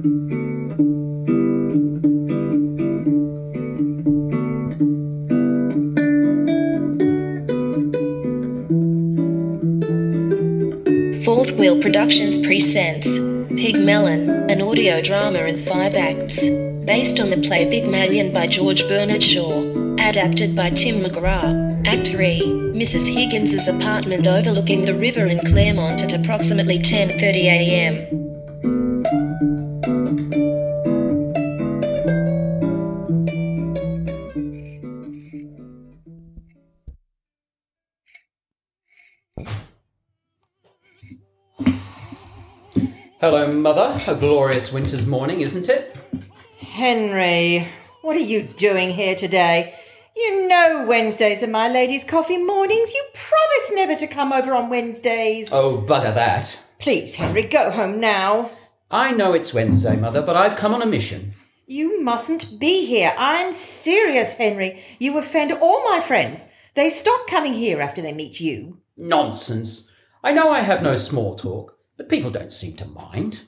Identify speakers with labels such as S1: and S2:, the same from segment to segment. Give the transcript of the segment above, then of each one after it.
S1: Fourth Wheel Productions presents Pygmalion, an audio drama in five acts, based on the play Pygmalion by George Bernard Shaw, adapted by Tim McGrath. Act 3, Mrs. Higgins's apartment overlooking the river in Claremont at approximately 10:30 a.m.
S2: Hello, Mother. A glorious winter's morning, isn't it?
S3: Henry, what are you doing here today? You know Wednesdays are my lady's coffee mornings. You promised never to come over on Wednesdays.
S2: Oh, bugger that.
S3: Please, Henry, go home now.
S2: I know it's Wednesday, Mother, but I've come on a mission.
S3: You mustn't be here. I'm serious, Henry. You offend all my friends. They stop coming here after they meet you.
S2: Nonsense. I know I have no small talk, but people don't seem to mind.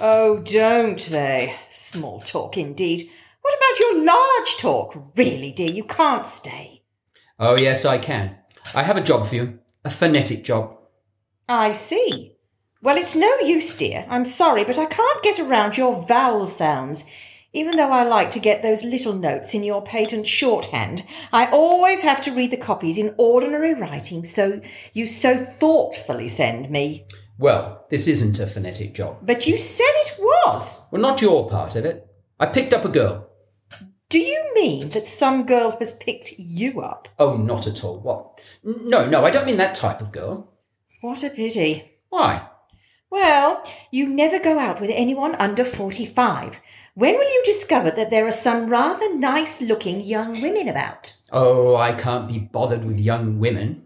S3: Oh, don't they? Small talk indeed. What about your large talk? Really, dear, you can't stay.
S2: Oh, yes, I can. I have a job for you. A phonetic job.
S3: I see. Well, it's no use, dear. I'm sorry, but I can't get around your vowel sounds. Even though I like to get those little notes in your patent shorthand, I always have to read the copies in ordinary writing, so you so thoughtfully send me.
S2: Well, this isn't a phonetic job.
S3: But you said it was.
S2: Well, not your part of it. I picked up a girl.
S3: Do you mean that some girl has picked you up?
S2: Oh, not at all. What? No, no, I don't mean that type of girl.
S3: What a pity.
S2: Why?
S3: Well, you never go out with anyone under 45. When will you discover that there are some rather nice looking young women about?
S2: Oh, I can't be bothered with young women.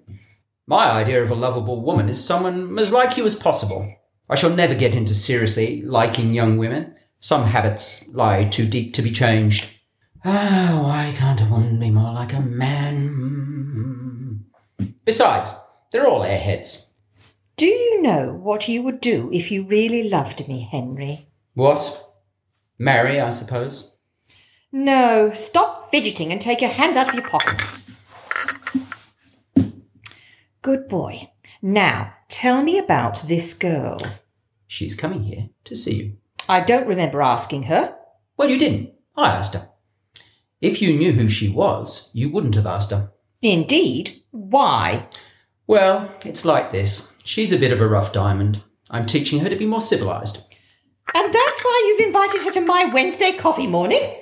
S2: My idea of a lovable woman is someone as like you as possible. I shall never get into seriously liking young women. Some habits lie too deep to be changed. Ah, why can't a woman be more like a man? Besides, they're all airheads.
S3: Do you know what you would do if you really loved me, Henry?
S2: What? Marry, I suppose.
S3: No, stop fidgeting and take your hands out of your pockets. Good boy. Now, tell me about this girl.
S2: She's coming here to see you.
S3: I don't remember asking her.
S2: Well, you didn't. I asked her. If you knew who she was, you wouldn't have asked her.
S3: Indeed. Why?
S2: Well, it's like this. She's a bit of a rough diamond. I'm teaching her to be more civilized.
S3: And that's why you've invited her to my Wednesday coffee morning?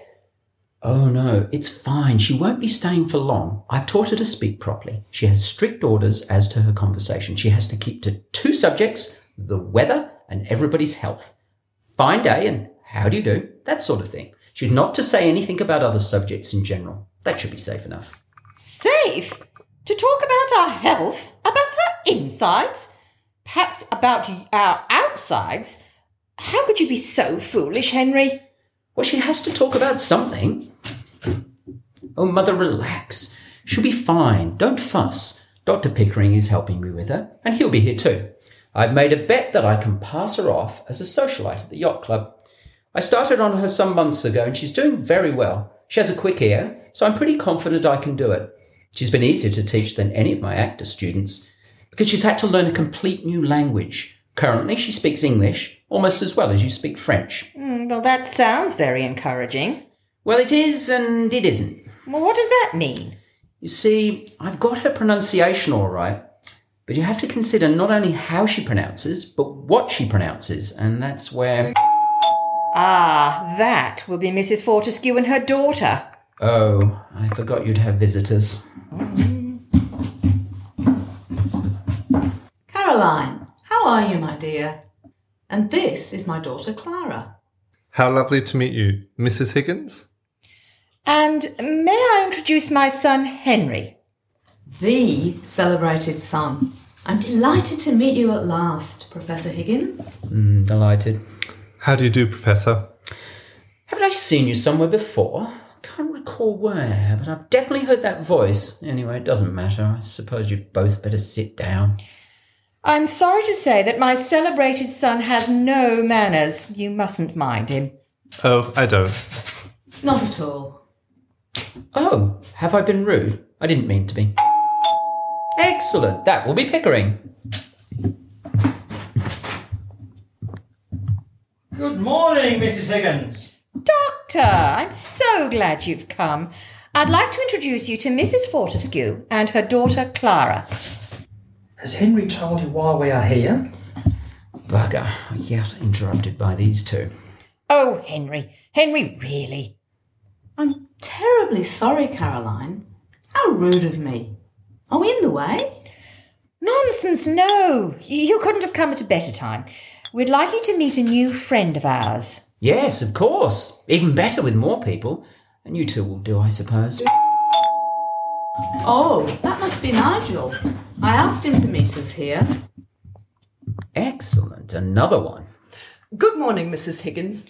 S2: Oh no, it's fine. She won't be staying for long. I've taught her to speak properly. She has strict orders as to her conversation. She has to keep to two subjects the weather and everybody's health. Fine day and how do you do? That sort of thing. She's not to say anything about other subjects in general. That should be safe enough.
S3: Safe? To talk about our health? About our insides? Perhaps about our outsides? How could you be so foolish, Henry?
S2: Well, she has to talk about something. Oh, mother, relax. She'll be fine. Don't fuss. Dr. Pickering is helping me with her, and he'll be here too. I've made a bet that I can pass her off as a socialite at the yacht club. I started on her some months ago, and she's doing very well. She has a quick ear, so I'm pretty confident I can do it. She's been easier to teach than any of my actor students because she's had to learn a complete new language. Currently, she speaks English almost as well as you speak French.
S3: Mm, well, that sounds very encouraging.
S2: Well, it is and it isn't.
S3: Well, what does that mean?
S2: You see, I've got her pronunciation all right, but you have to consider not only how she pronounces, but what she pronounces, and that's where.
S3: Ah, that will be Mrs. Fortescue and her daughter.
S2: Oh, I forgot you'd have visitors.
S4: Caroline, how are you, my dear? And this is my daughter Clara.
S5: How lovely to meet you, Mrs. Higgins.
S3: And may I introduce my son, Henry?
S4: The celebrated son. I'm delighted to meet you at last, Professor Higgins.
S2: Mm, delighted.
S5: How do you do, Professor?
S2: Haven't I seen you somewhere before? Can't recall where, but I've definitely heard that voice. Anyway, it doesn't matter. I suppose you'd both better sit down.
S3: I'm sorry to say that my celebrated son has no manners. You mustn't mind him.
S5: Oh, I don't.
S4: Not at all.
S2: Oh, have I been rude? I didn't mean to be. Excellent. That will be Pickering.
S6: Good morning, Mrs. Higgins.
S3: Doctor, I'm so glad you've come. I'd like to introduce you to Mrs. Fortescue and her daughter Clara.
S6: Has Henry told you why we are here?
S2: Bugger. Yet interrupted by these two.
S3: Oh, Henry, Henry, really?
S4: I'm terribly sorry, Caroline. How rude of me. Are we in the way?
S3: Nonsense, no. You couldn't have come at a better time. We'd like you to meet a new friend of ours.
S2: Yes, of course. Even better with more people. And you two will do, I suppose.
S4: Oh, that must be Nigel. I asked him to meet us here.
S2: Excellent. Another one.
S7: Good morning, Mrs. Higgins.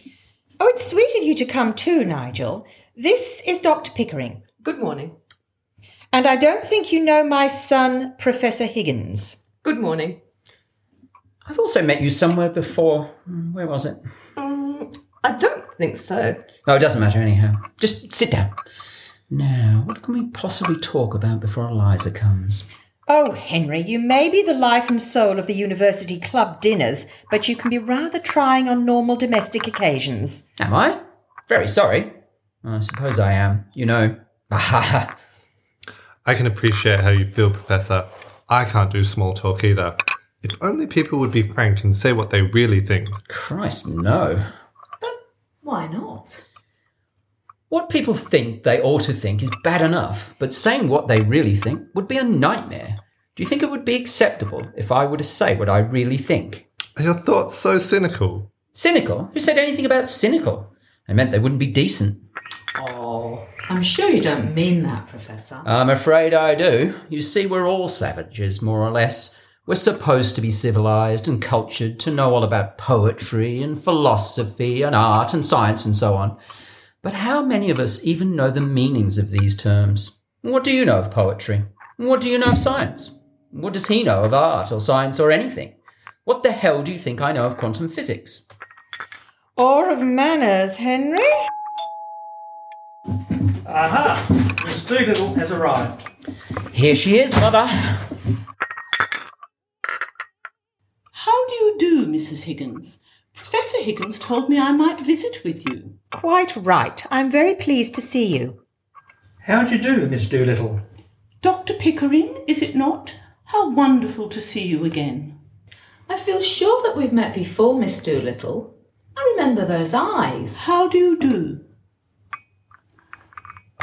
S3: Oh, it's sweet of you to come too, Nigel. This is Dr. Pickering.
S7: Good morning.
S3: And I don't think you know my son, Professor Higgins.
S7: Good morning.
S2: I've also met you somewhere before. Hmm, Where was it?
S7: Um, I don't think so.
S2: Oh, it doesn't matter anyhow. Just sit down. Now, what can we possibly talk about before Eliza comes?
S3: Oh, Henry, you may be the life and soul of the university club dinners, but you can be rather trying on normal domestic occasions.
S2: Am I? Very sorry. I suppose I am. You know.
S5: I can appreciate how you feel, Professor. I can't do small talk either. If only people would be frank and say what they really think.
S2: Christ, no.
S4: But why not?
S2: What people think they ought to think is bad enough, but saying what they really think would be a nightmare. Do you think it would be acceptable if I were to say what I really think?
S5: Are your thoughts so cynical?
S2: Cynical? Who said anything about cynical? I meant they wouldn't be decent.
S4: Oh, I'm sure you don't mean that, Professor.
S2: I'm afraid I do. You see, we're all savages, more or less. We're supposed to be civilized and cultured, to know all about poetry and philosophy and art and science and so on. But how many of us even know the meanings of these terms? What do you know of poetry? What do you know of science? What does he know of art or science or anything? What the hell do you think I know of quantum physics?
S3: Or of manners, Henry?
S6: Aha! Miss Doolittle has arrived.
S2: Here she is, Mother.
S8: How do you do, Mrs. Higgins? Professor Higgins told me I might visit with you.
S3: Quite right. I'm very pleased to see you.
S6: How do you do, Miss Doolittle?
S8: Dr. Pickering, is it not? How wonderful to see you again.
S4: I feel sure that we've met before, Miss Doolittle. I remember those eyes.
S8: How do you do?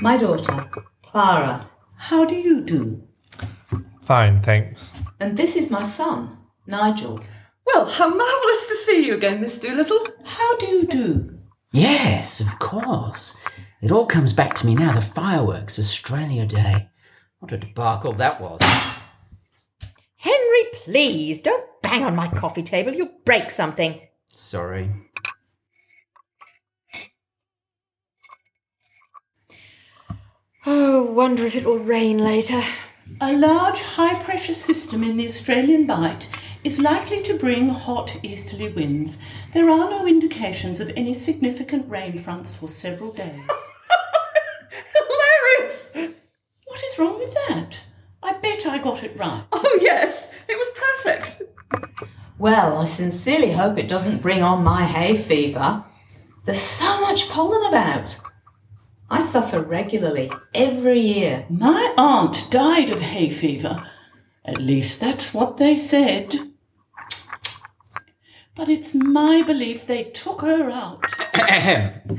S4: My daughter, Clara.
S8: How do you do?
S5: Fine, thanks.
S4: And this is my son, Nigel.
S7: Well, how marvellous to see you again, Miss Doolittle.
S8: How do you do?
S2: Yes, of course. It all comes back to me now. The fireworks, Australia Day. What a debacle that was.
S3: Henry, please, don't bang on my coffee table. You'll break something.
S2: Sorry.
S3: Oh, wonder if it will rain later.
S8: A large high pressure system in the Australian Bight is likely to bring hot easterly winds. There are no indications of any significant rain fronts for several days.
S7: Hilarious!
S8: what is wrong with that? I bet I got it right.
S7: Oh, yes, it was perfect.
S4: Well, I sincerely hope it doesn't bring on my hay fever. There's so much pollen about. I suffer regularly every year.
S8: My aunt died of hay fever. At least that's what they said. But it's my belief they took her out.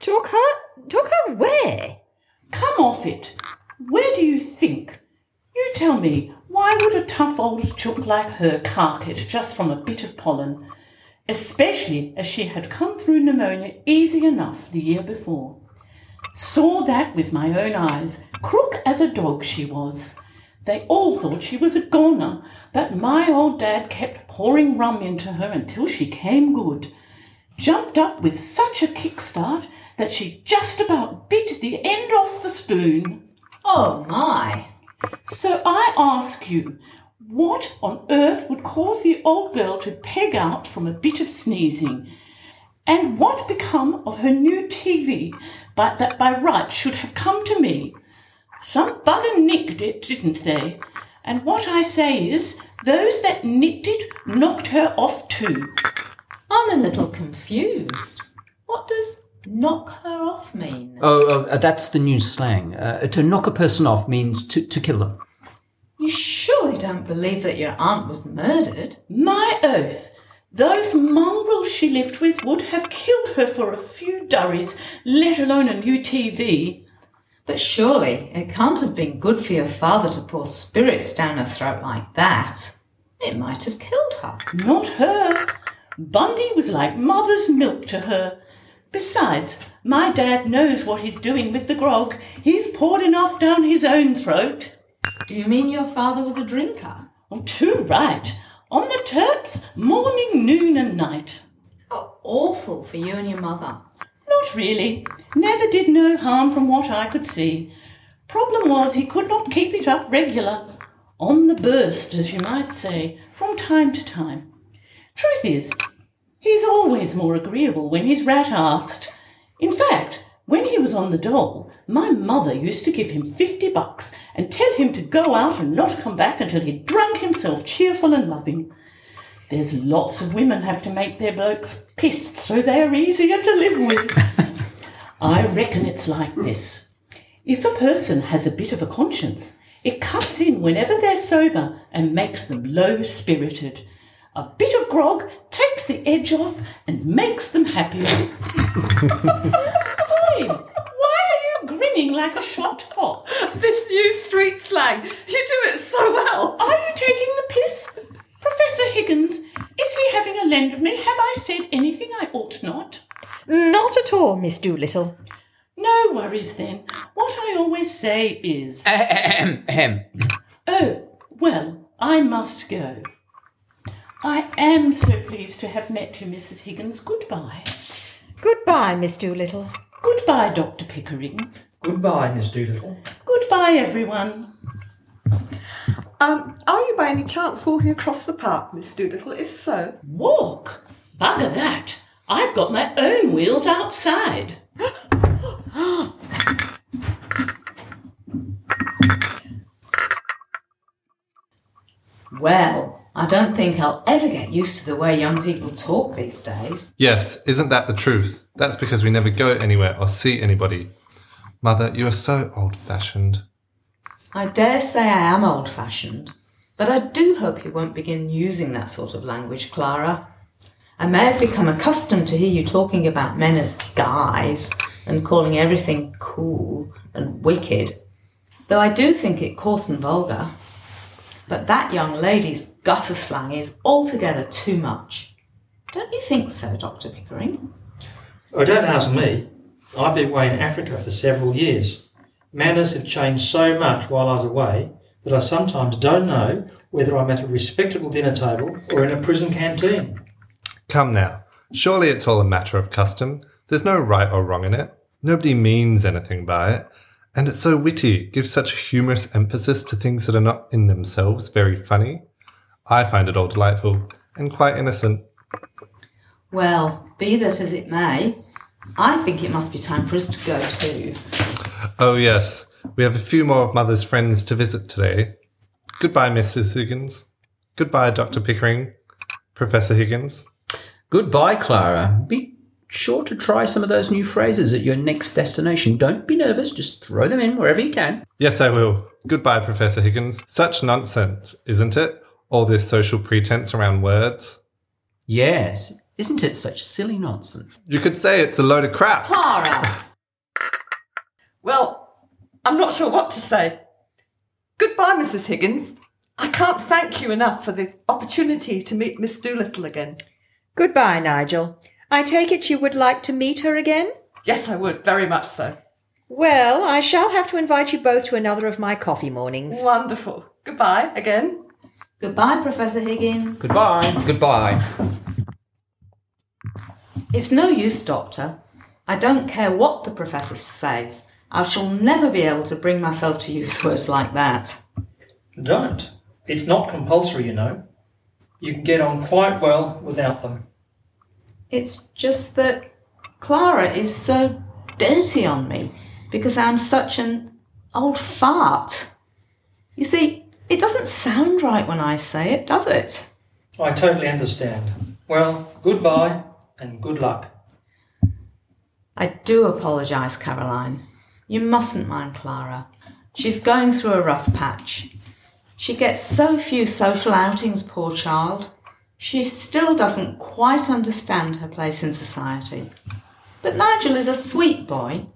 S3: Took her? Took her where?
S8: Come off it. Where do you think? You tell me, why would a tough old chook like her cark it just from a bit of pollen? Especially as she had come through pneumonia easy enough the year before. Saw that with my own eyes. Crook as a dog she was. They all thought she was a goner, but my old dad kept pouring rum into her until she came good. Jumped up with such a kickstart that she just about bit the end off the spoon.
S4: Oh my!
S8: So I ask you, What on earth would cause the old girl to peg out from a bit of sneezing? And what become of her new TV by, that by right should have come to me? Some bugger nicked it, didn't they? And what I say is, those that nicked it knocked her off too.
S4: I'm a little confused. What does knock her off mean?
S2: Oh, uh, that's the new slang. Uh, to knock a person off means to, to kill them.
S4: You surely don't believe that your aunt was murdered?
S8: My oath, those mongrels she lived with would have killed her for a few durries, let alone a new TV.
S4: But surely it can't have been good for your father to pour spirits down her throat like that. It might have killed her.
S8: Not her. Bundy was like mother's milk to her. Besides, my dad knows what he's doing with the grog. He's poured enough down his own throat.
S4: Do you mean your father was a drinker?
S8: Oh, too right. On the terps, morning, noon, and night.
S4: How awful for you and your mother.
S8: Not really. Never did no harm from what I could see. Problem was he could not keep it up regular. On the burst, as you might say, from time to time. Truth is, he's always more agreeable when he's rat asked. In fact, when he was on the dole, my mother used to give him fifty bucks and tell him to go out and not come back until he'd drunk himself cheerful and loving. There's lots of women have to make their blokes pissed so they're easier to live with. I reckon it's like this. If a person has a bit of a conscience, it cuts in whenever they're sober and makes them low spirited. A bit of grog takes the edge off and makes them happier. Oi, why are you like a shot fox?
S7: This new street slang. You do it so well.
S8: Are you taking the piss? Professor Higgins, is he having a lend of me? Have I said anything I ought not?
S3: Not at all, Miss Doolittle.
S8: No worries then. What I always say is.
S2: Ahem, ahem.
S8: Oh, well, I must go. I am so pleased to have met you, Mrs. Higgins. Goodbye.
S3: Goodbye, Miss Doolittle.
S8: Goodbye, Dr. Pickering.
S6: Goodbye, Miss Doolittle.
S8: Goodbye, everyone.
S7: Um, are you by any chance walking across the park, Miss Doolittle? If so,
S8: Walk? Bugger that. I've got my own wheels outside.
S4: Well, I don't think I'll ever get used to the way young people talk these days.
S5: Yes, isn't that the truth? That's because we never go anywhere or see anybody. Mother, you are so old fashioned.
S4: I dare say I am old fashioned, but I do hope you won't begin using that sort of language, Clara. I may have become accustomed to hear you talking about men as guys and calling everything cool and wicked, though I do think it coarse and vulgar. But that young lady's gutter slang is altogether too much. Don't you think so, Dr. Pickering?
S6: Oh, don't ask me. I've been away in Africa for several years. Manners have changed so much while I was away that I sometimes don't know whether I'm at a respectable dinner table or in a prison canteen.
S5: Come now. Surely it's all a matter of custom. There's no right or wrong in it. Nobody means anything by it. And it's so witty, gives such humorous emphasis to things that are not in themselves very funny. I find it all delightful and quite innocent.
S4: Well, be that as it may, I think it must be time for us to go too.
S5: Oh, yes, we have a few more of Mother's friends to visit today. Goodbye, Mrs. Higgins. Goodbye, Dr. Pickering. Professor Higgins.
S2: Goodbye, Clara. Be sure to try some of those new phrases at your next destination. Don't be nervous, just throw them in wherever you can.
S5: Yes, I will. Goodbye, Professor Higgins. Such nonsense, isn't it? All this social pretense around words.
S2: Yes, isn't it such silly nonsense?
S5: You could say it's a load of crap.
S4: Clara!
S7: well, I'm not sure what to say. Goodbye, Mrs. Higgins. I can't thank you enough for the opportunity to meet Miss Doolittle again.
S3: Goodbye, Nigel. I take it you would like to meet her again?
S7: Yes, I would, very much so.
S3: Well, I shall have to invite you both to another of my coffee mornings.
S7: Wonderful. Goodbye again.
S4: Goodbye, Professor Higgins.
S2: Goodbye. Goodbye.
S4: It's no use, Doctor. I don't care what the Professor says. I shall never be able to bring myself to use words like that.
S6: Don't. It's not compulsory, you know. You can get on quite well without them.
S4: It's just that Clara is so dirty on me because I'm such an old fart. You see, it doesn't sound right when I say it, does it?
S6: I totally understand. Well, goodbye and good luck.
S4: I do apologise, Caroline. You mustn't mind Clara. She's going through a rough patch. She gets so few social outings, poor child. She still doesn't quite understand her place in society. But Nigel is a sweet boy,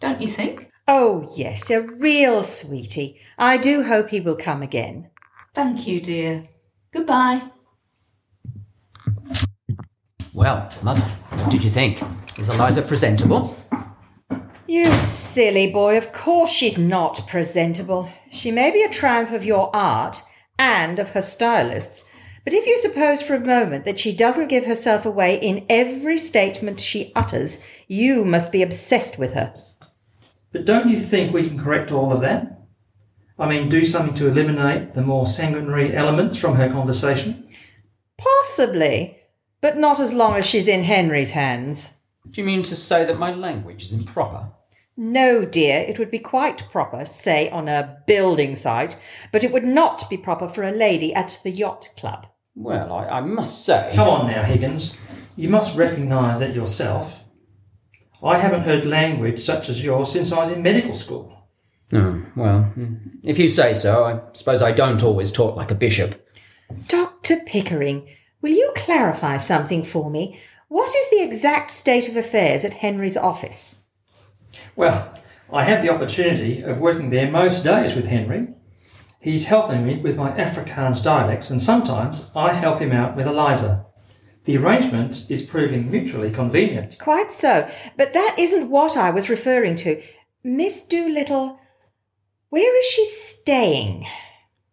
S4: don't you think?
S3: Oh, yes, a real sweetie. I do hope he will come again.
S4: Thank you, dear. Goodbye.
S2: Well, Mother, what did you think? Is Eliza presentable?
S3: You silly boy, of course she's not presentable. She may be a triumph of your art and of her stylists, but if you suppose for a moment that she doesn't give herself away in every statement she utters, you must be obsessed with her.
S6: But don't you think we can correct all of that? I mean, do something to eliminate the more sanguinary elements from her conversation?
S3: Possibly, but not as long as she's in Henry's hands.
S2: Do you mean to say that my language is improper?
S3: No, dear, it would be quite proper, say, on a building site, but it would not be proper for a lady at the yacht club.
S2: Well, I, I must say.
S6: Come on now, Higgins. You must recognise that yourself. I haven't heard language such as yours since I was in medical school.
S2: Oh, well, if you say so, I suppose I don't always talk like a bishop.
S3: Dr. Pickering, will you clarify something for me? What is the exact state of affairs at Henry's office?
S6: Well, I have the opportunity of working there most days with Henry. He's helping me with my Afrikaans dialects, and sometimes I help him out with Eliza. The arrangement is proving mutually convenient.
S3: Quite so, but that isn't what I was referring to. Miss Doolittle, where is she staying?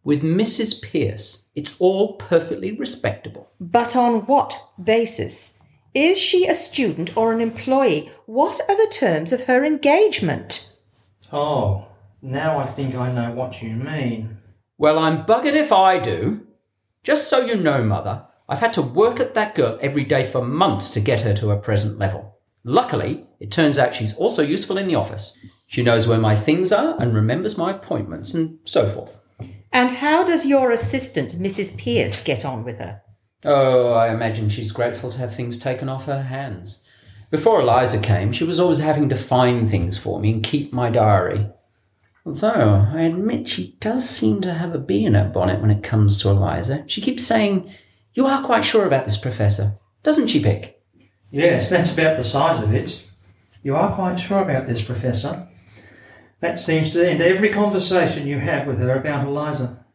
S2: With Mrs. Pierce, it's all perfectly respectable.
S3: But on what basis? Is she a student or an employee? What are the terms of her engagement?
S6: Oh, now I think I know what you mean.
S2: Well, I'm buggered if I do. Just so you know, Mother, I've had to work at that girl every day for months to get her to her present level. Luckily, it turns out she's also useful in the office. She knows where my things are and remembers my appointments and so forth.
S3: And how does your assistant, Mrs. Pierce, get on with her?
S2: Oh, I imagine she's grateful to have things taken off her hands. Before Eliza came, she was always having to find things for me and keep my diary. Though I admit she does seem to have a bee in her bonnet when it comes to Eliza. She keeps saying, You are quite sure about this, Professor, doesn't she, Pick?
S6: Yes, that's about the size of it. You are quite sure about this, Professor. That seems to end every conversation you have with her about Eliza.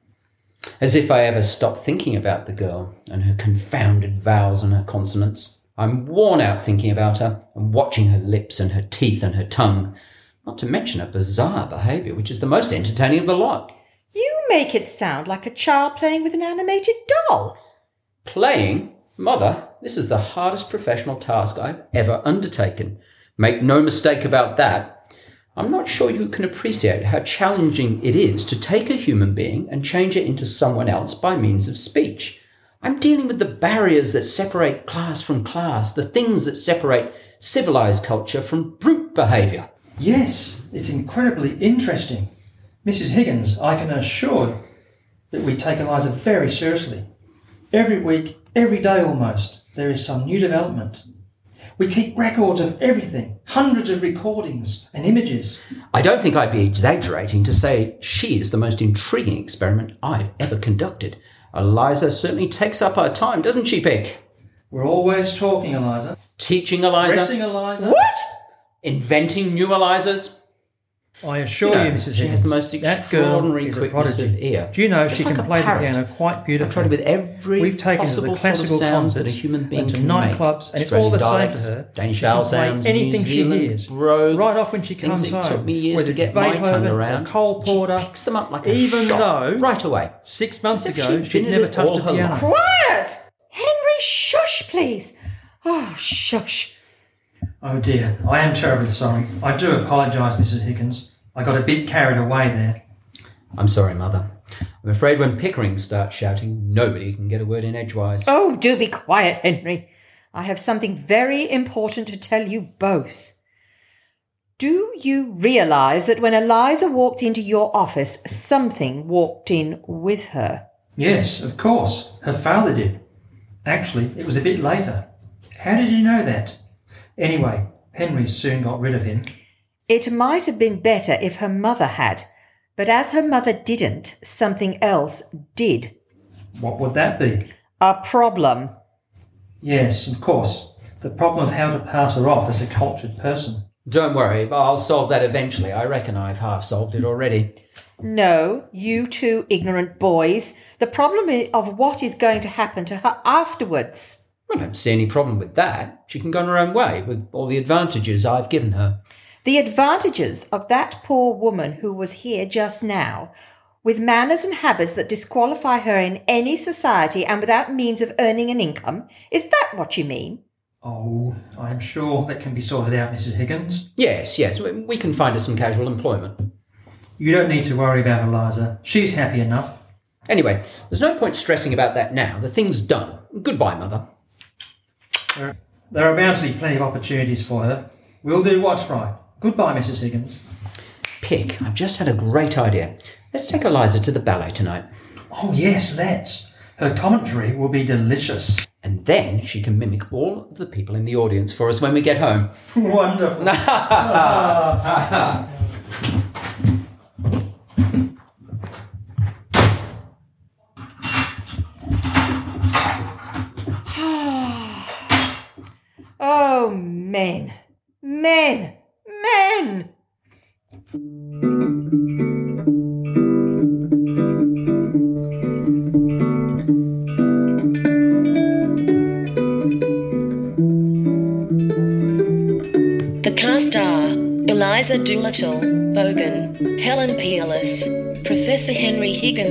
S2: As if I ever stopped thinking about the girl and her confounded vowels and her consonants. I'm worn out thinking about her and watching her lips and her teeth and her tongue, not to mention her bizarre behaviour, which is the most entertaining of the lot.
S3: You make it sound like a child playing with an animated doll.
S2: Playing? Mother, this is the hardest professional task I've ever undertaken. Make no mistake about that. I'm not sure you can appreciate how challenging it is to take a human being and change it into someone else by means of speech. I'm dealing with the barriers that separate class from class, the things that separate civilized culture from brute behaviour.
S6: Yes, it's incredibly interesting. Mrs. Higgins, I can assure that we take Eliza very seriously. Every week, every day almost, there is some new development. We keep records of everything, hundreds of recordings and images.
S2: I don't think I'd be exaggerating to say she is the most intriguing experiment I've ever conducted. Eliza certainly takes up her time, doesn't she, Pick?
S6: We're always talking, Eliza.
S2: Teaching Eliza,
S6: Dressing Eliza.
S3: What?
S2: inventing new Elizas.
S9: I assure
S2: You know,
S9: you, Mrs.
S2: she has the most
S9: that girl
S2: extraordinary
S9: is a
S2: quickness
S9: prodigy.
S2: of ear.
S9: Do you know
S2: Just
S9: she
S2: like
S9: can play
S2: parrot.
S9: the piano quite beautifully?
S2: I've tried it with every
S9: We've taken her to
S2: possible
S9: the classical
S2: sort of sound that a
S9: concerts
S2: human being
S9: and to
S2: can
S9: nightclubs,
S2: make.
S9: and it's all the
S2: Australian
S9: same to her.
S2: Danish vowel sounds,
S9: anything
S2: New
S9: she
S2: Zealand
S9: hears.
S2: brogue,
S9: Right off when she comes
S2: that
S9: home.
S2: took me years to get
S9: it's
S2: my tongue around.
S9: Cole Porter.
S2: She picks them up like a
S9: even
S2: shot
S9: though
S2: right away.
S9: six months
S2: As
S9: ago
S2: she'd
S9: she'd never touched a piano.
S3: Quiet! Henry, shush, please. Oh, shush.
S6: Oh dear, I am terribly sorry. I do apologise, Mrs. Higgins. I got a bit carried away there.
S2: I'm sorry, Mother. I'm afraid when Pickering starts shouting, nobody can get a word in edgewise.
S3: Oh, do be quiet, Henry. I have something very important to tell you both. Do you realize that when Eliza walked into your office, something walked in with her?
S6: Yes, of course. Her father did. Actually, it was a bit later. How did you know that? Anyway, Henry soon got rid of him.
S3: It might have been better if her mother had, but as her mother didn't, something else did.
S6: What would that be?
S3: A problem.
S6: Yes, of course. The problem of how to pass her off as a cultured person.
S2: Don't worry, I'll solve that eventually. I reckon I've half solved it already.
S3: No, you two ignorant boys. The problem of what is going to happen to her afterwards.
S2: I don't see any problem with that. She can go on her own way with all the advantages I've given her.
S3: The advantages of that poor woman who was here just now, with manners and habits that disqualify her in any society and without means of earning an income, is that what you mean?
S6: Oh, I'm sure that can be sorted out, Mrs. Higgins.
S2: Yes, yes, we we can find her some casual employment.
S6: You don't need to worry about Eliza. She's happy enough.
S2: Anyway, there's no point stressing about that now. The thing's done. Goodbye, Mother.
S6: There, there are bound to be plenty of opportunities for her. We'll do what's right. Goodbye, Mrs. Higgins.
S2: Pick, I've just had a great idea. Let's take Eliza to the ballet tonight.
S6: Oh, yes, let's. Her commentary will be delicious.
S2: And then she can mimic all of the people in the audience for us when we get home.
S6: Wonderful.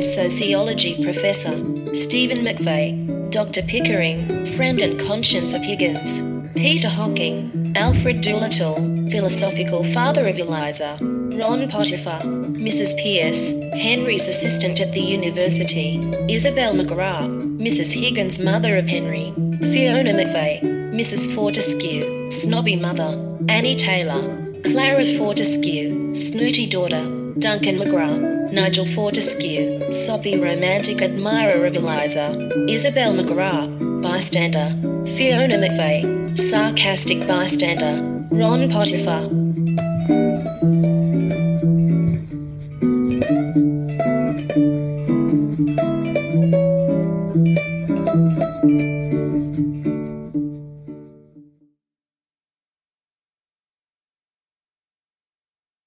S1: Sociology Professor, Stephen McVeigh, Dr. Pickering, friend and conscience of Higgins, Peter Hocking, Alfred Doolittle, philosophical father of Eliza, Ron Potiphar, Mrs. Pierce, Henry's assistant at the university, Isabel McGrath, Mrs. Higgins, mother of Henry, Fiona McVeigh, Mrs. Fortescue, snobby mother, Annie Taylor, Clara Fortescue, snooty daughter, Duncan McGrath, Nigel Fortescue, soppy romantic admirer of Eliza, Isabel McGrath, bystander, Fiona McVeigh, sarcastic bystander, Ron Potiphar.